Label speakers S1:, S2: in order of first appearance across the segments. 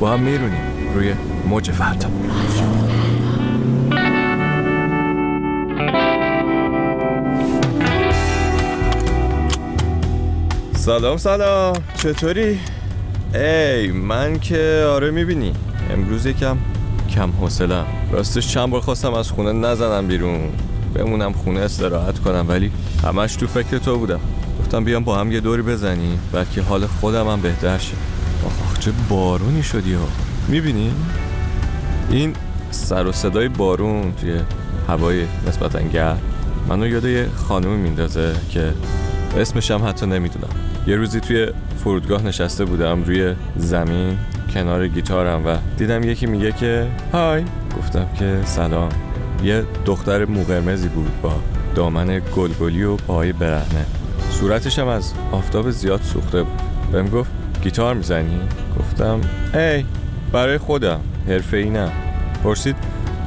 S1: با هم میرونیم روی موج فردا سلام سلام. چطوری؟ ای من که آره می‌بینی. امروز یکم کم حوصلم راستش چند بار خواستم از خونه نزنم بیرون. بمونم خونه استراحت کنم ولی همش تو فکر تو بودم. گفتم بیام با هم یه دوری بزنیم بلکه حال خودم هم بهتر شه. چه بارونی شدی ها؟ می‌بینی؟ این سر و صدای بارون توی هوای نسبتا گرم. منو یاد یه خانومی میندازه که اسمش هم حتی نمی‌دونم. یه روزی توی فرودگاه نشسته بودم روی زمین کنار گیتارم و دیدم یکی میگه که های. گفتم که سلام. یه دختر موقرمزی بود با دامن گلگلی و پای برهنه. صورتش هم از آفتاب زیاد سوخته بود. بهم گفت گیتار می‌زنی؟ گفتم ای برای خودم حرفه ای نه. پرسید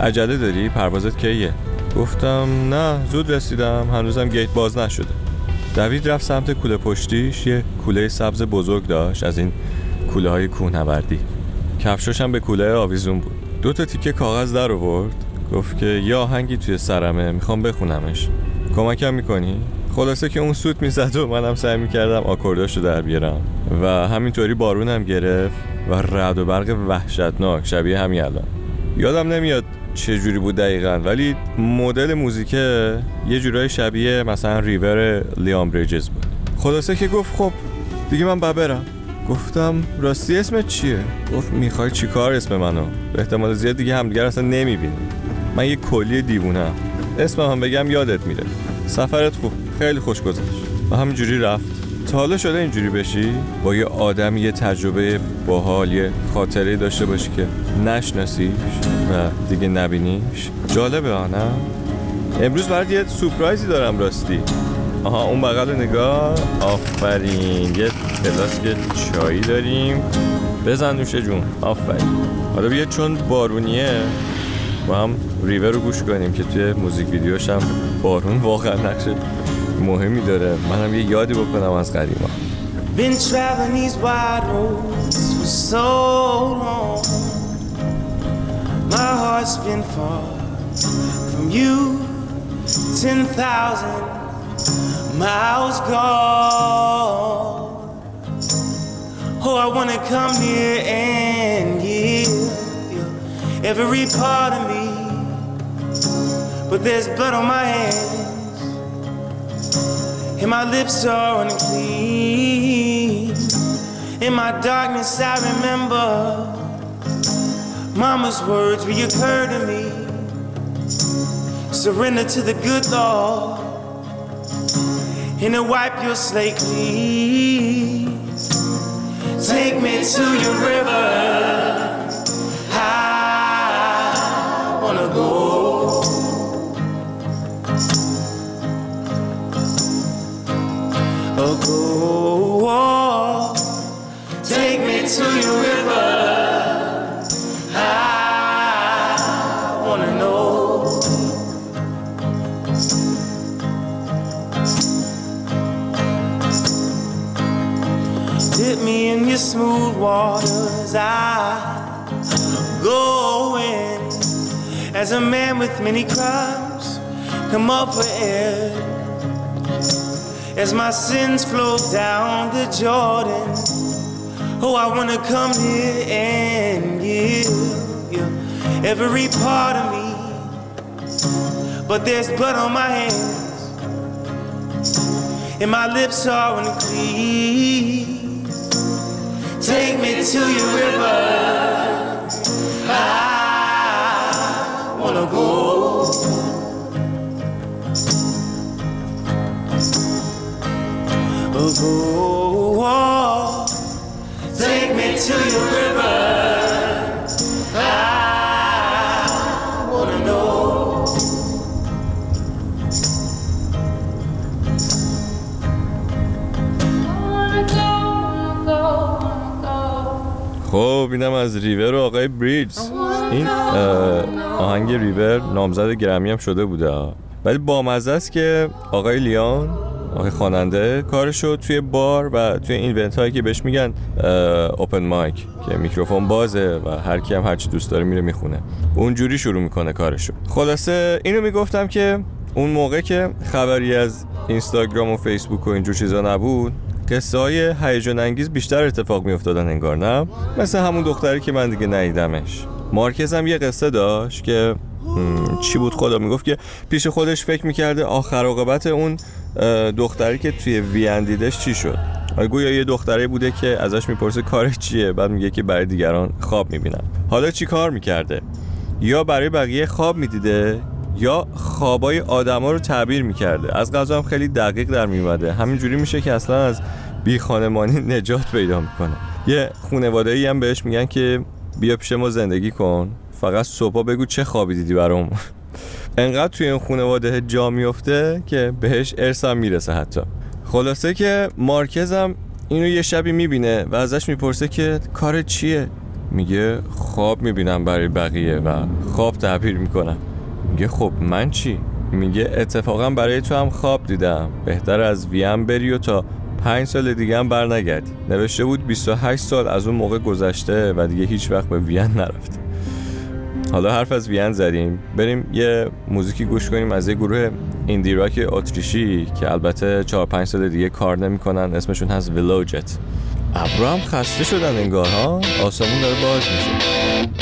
S1: عجله داری؟ پروازت کیه؟ گفتم نه زود رسیدم هنوزم گیت باز نشده. دوید رفت سمت کوله پشتیش یه کوله سبز بزرگ داشت از این کوله های کوهنوردی. کفشاش هم به کوله آویزون بود. دو تا تیکه کاغذ در آورد. گفت که یه آهنگی توی سرمه می‌خوام بخونمش. کمکم می‌کنی؟ خلاصه که اون سوت می‌زد و منم سعی می‌کردم آکورداشو در بیارم. و همینطوری بارونم گرفت و رعد و برق وحشتناک شبیه همین الان. یادم نمیاد چه جوری بود دقیقا ولی مدل موزیکه یه جورای شبیه مثلا ریور لیام بریجز بود. خلاصه که گفت خب دیگه من برم. گفتم راستی اسمت چیه؟ گفت می‌خوای چیکار اسم منو؟ به احتمال زیاد دیگه همدیگر اصلا نمی‌بینیم من یه کلی دیوونم اسمم هم بگم یادت میره. سفرت خوب. خیلی خوش گذشت. و همینجوری رفت. تا حالا شده اینجوری بشی؟ با یه آدم یه تجربه باحال یه خاطره داشته باشی که نشناسیش و دیگه نبینیش؟ جالبه آنه امروز برات یه سورپرایزی دارم راستی. آها اون بغل نگاه. آفرین یه که چایی داریم. بزن نوشه جون. آفرین. حالا بیا چون بارونیه با هم ریور رو گوش کنیم که توی موزیک ویدیوش هم بارون واقعا نقش مهمی داره منم یه یادی بکنم از قدیما Been traveling these wide roads for so long My heart's been far from you Ten thousand miles gone Oh, I wanna come near and give you every part of me But there's blood on my hands and my lips are unclean. In my darkness, I remember Mama's words reoccur to me. Surrender to the good Lord, and to wipe your slate clean. Take me to your river. Me in your smooth waters. I go in as a man with many crimes. Come up for air as my sins flow down the Jordan. Oh, I wanna come here and give you every part of me. But there's blood on my hands, and my lips are unclean. Take me to your river. I wanna go. go. Take me to your river. اینم از ریور و آقای بریدز. این آهنگ ریور نامزد گرمی هم شده بوده. ولی بامزه است که آقای لیان آقای خواننده کارشو توی بار و توی event هایی که بهش میگن open mic که میکروفون بازه و هر کی هم هرچی دوست داره میره می‌خونه. اونجوری شروع می‌کنه کارشو. خلاصه اینو می‌گفتم که اون موقع که خبری از اینستاگرام و فیسبوک و اینجور چیزا نبود قصه های هیجان انگیز بیشتر اتفاق میافتادن انگار نه؟ مثل همون دختری که من دیگه ندیدمش. مارکز هم یه قصه داشت که چی بود خدا می‌گفت که پیش خودش فکر می‌کرده آخر عاقبت اون دختری که توی وین دیدش چی شد. گویا یه دختری بوده که ازش می‌پرسه کارش چیه بعد میگه که برای دیگران خواب می‌بینم. حالا چی کار می‌کرده؟ یا برای بقیه خواب می‌دیده یا خوابای آدما رو تعبیر می‌کرده. از غذا هم خیلی دقیق در میومده همینجوری میشه که اصلا از بی خانمانی نجات پیدا می‌کنه. یه خانواده ای هم بهش میگن که بیا پیش ما زندگی کن. فقط صبح بگو چه خوابی دیدی برام. انقدر توی این خانواده جا میفته که بهش ارسم می‌رسه حتی. خلاصه که مارکزم اینو یه شبی می‌بینه و ازش می‌پرسه که کار چیه؟ میگه خواب می‌بینم برای بقیه و خواب تعبیر می‌کنم. میگه خب من چی؟ میگه اتفاقا برای تو هم خواب دیدم. بهتر از ویم بری و تا پنج سال دیگه هم بر نگردی نوشته بود 28 سال از اون موقع گذشته و دیگه هیچ وقت به وین نرفته حالا حرف از وین زدیم. بریم یه موزیکی گوش کنیم از یه گروه ایندی راک اتریشی که البته 4 5 سال دیگه کار نمی‌کنن. اسمشون هست ویلوجت ابرو هم خسته شدن انگار ها؟ آسمون داره باز میشه.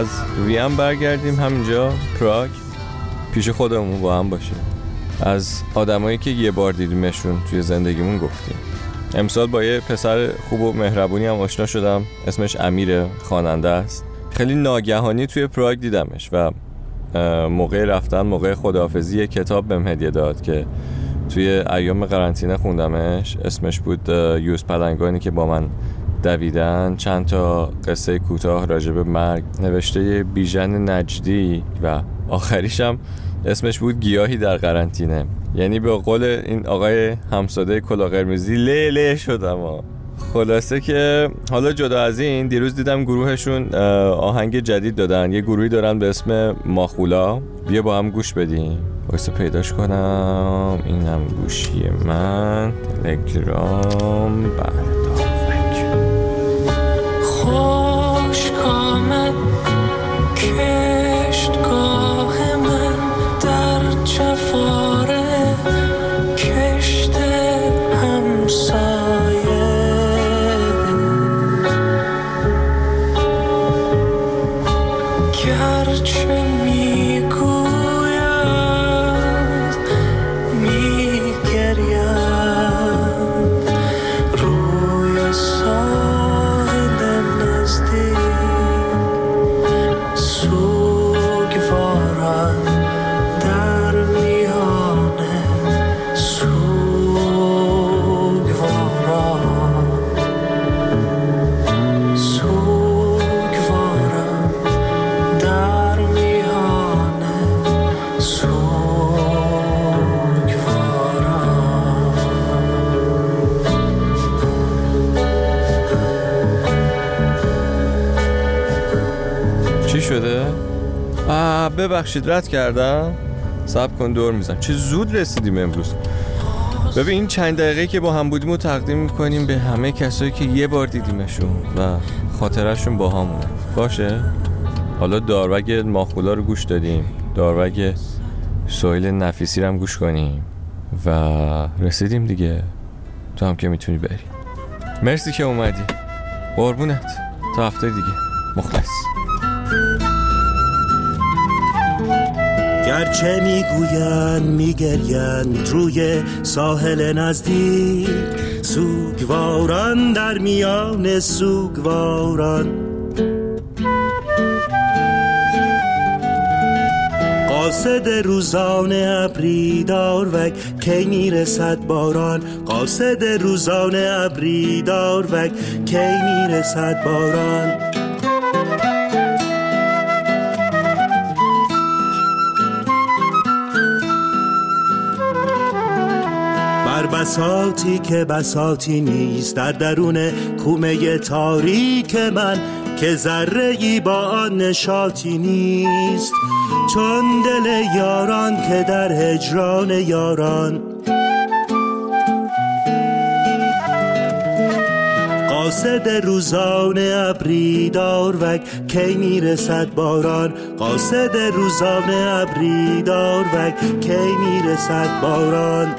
S1: از ویم برگردیم همینجا پراگ. پیش خودمون با هم باشیم از آدمایی که یه بار دیدیمشون توی زندگیمون گفتیم. امسال با یه پسر خوب و مهربونی هم آشنا شدم. اسمش امیر خواننده است. خیلی ناگهانی توی پراگ دیدمش و موقع رفتن موقع خداحافظی کتاب بهم هدیه داد که توی ایام قرنطینه خوندمش. اسمش بود یوز پلنگانی که با من دویدن چند تا قصه کوتاه راجب مرگ. نوشته بیژن نجدی و آخریشم اسمش بود گیاهی در قرنطینه. یعنی به قول این آقای همساده کلا قرمزی له له شدم خلاصه که حالا جدا از این دیروز دیدم گروهشون آهنگ جدید دادن. یه گروهی دارن به اسم ماخولا. بیا با هم گوش بدیم. واسه پیداش کنم. اینم گوشی من. تلگرام. بله. ببخشید رد کردم. سب کن دور میزن چه زود رسیدیم امروز. ببین این چند دقیقه که با هم بودیم رو تقدیم می‌کنیم به همه کسایی که یه بار دیدیمشون و خاطرشون با همونه. باشه؟ حالا داروگ ماخولا رو گوش دادیم. داروگ سویل نفیسی رو هم گوش کنیم. و رسیدیم دیگه. تو هم که می‌تونی بری. مرسی که اومدی. قربونت. تا هفته دیگه. مخلص.
S2: گرچه می‌گویند میگریند روی ساحل نزدیک. سوگواران در میان سوگواران. قاصد روزان ابری داروک کی می‌رسد باران؟ قاصد روزان ابری داروک کی می‌رسد باران؟ بساتی که بساتی نیست در درون کومه تاریک من که ذره ای با آن نشاتی نیست. چون دل یاران که در هجران یاران قاصد روزان ابری داروک کی می‌رسد باران؟ قاصد روزان ابری داروک کی می‌رسد باران؟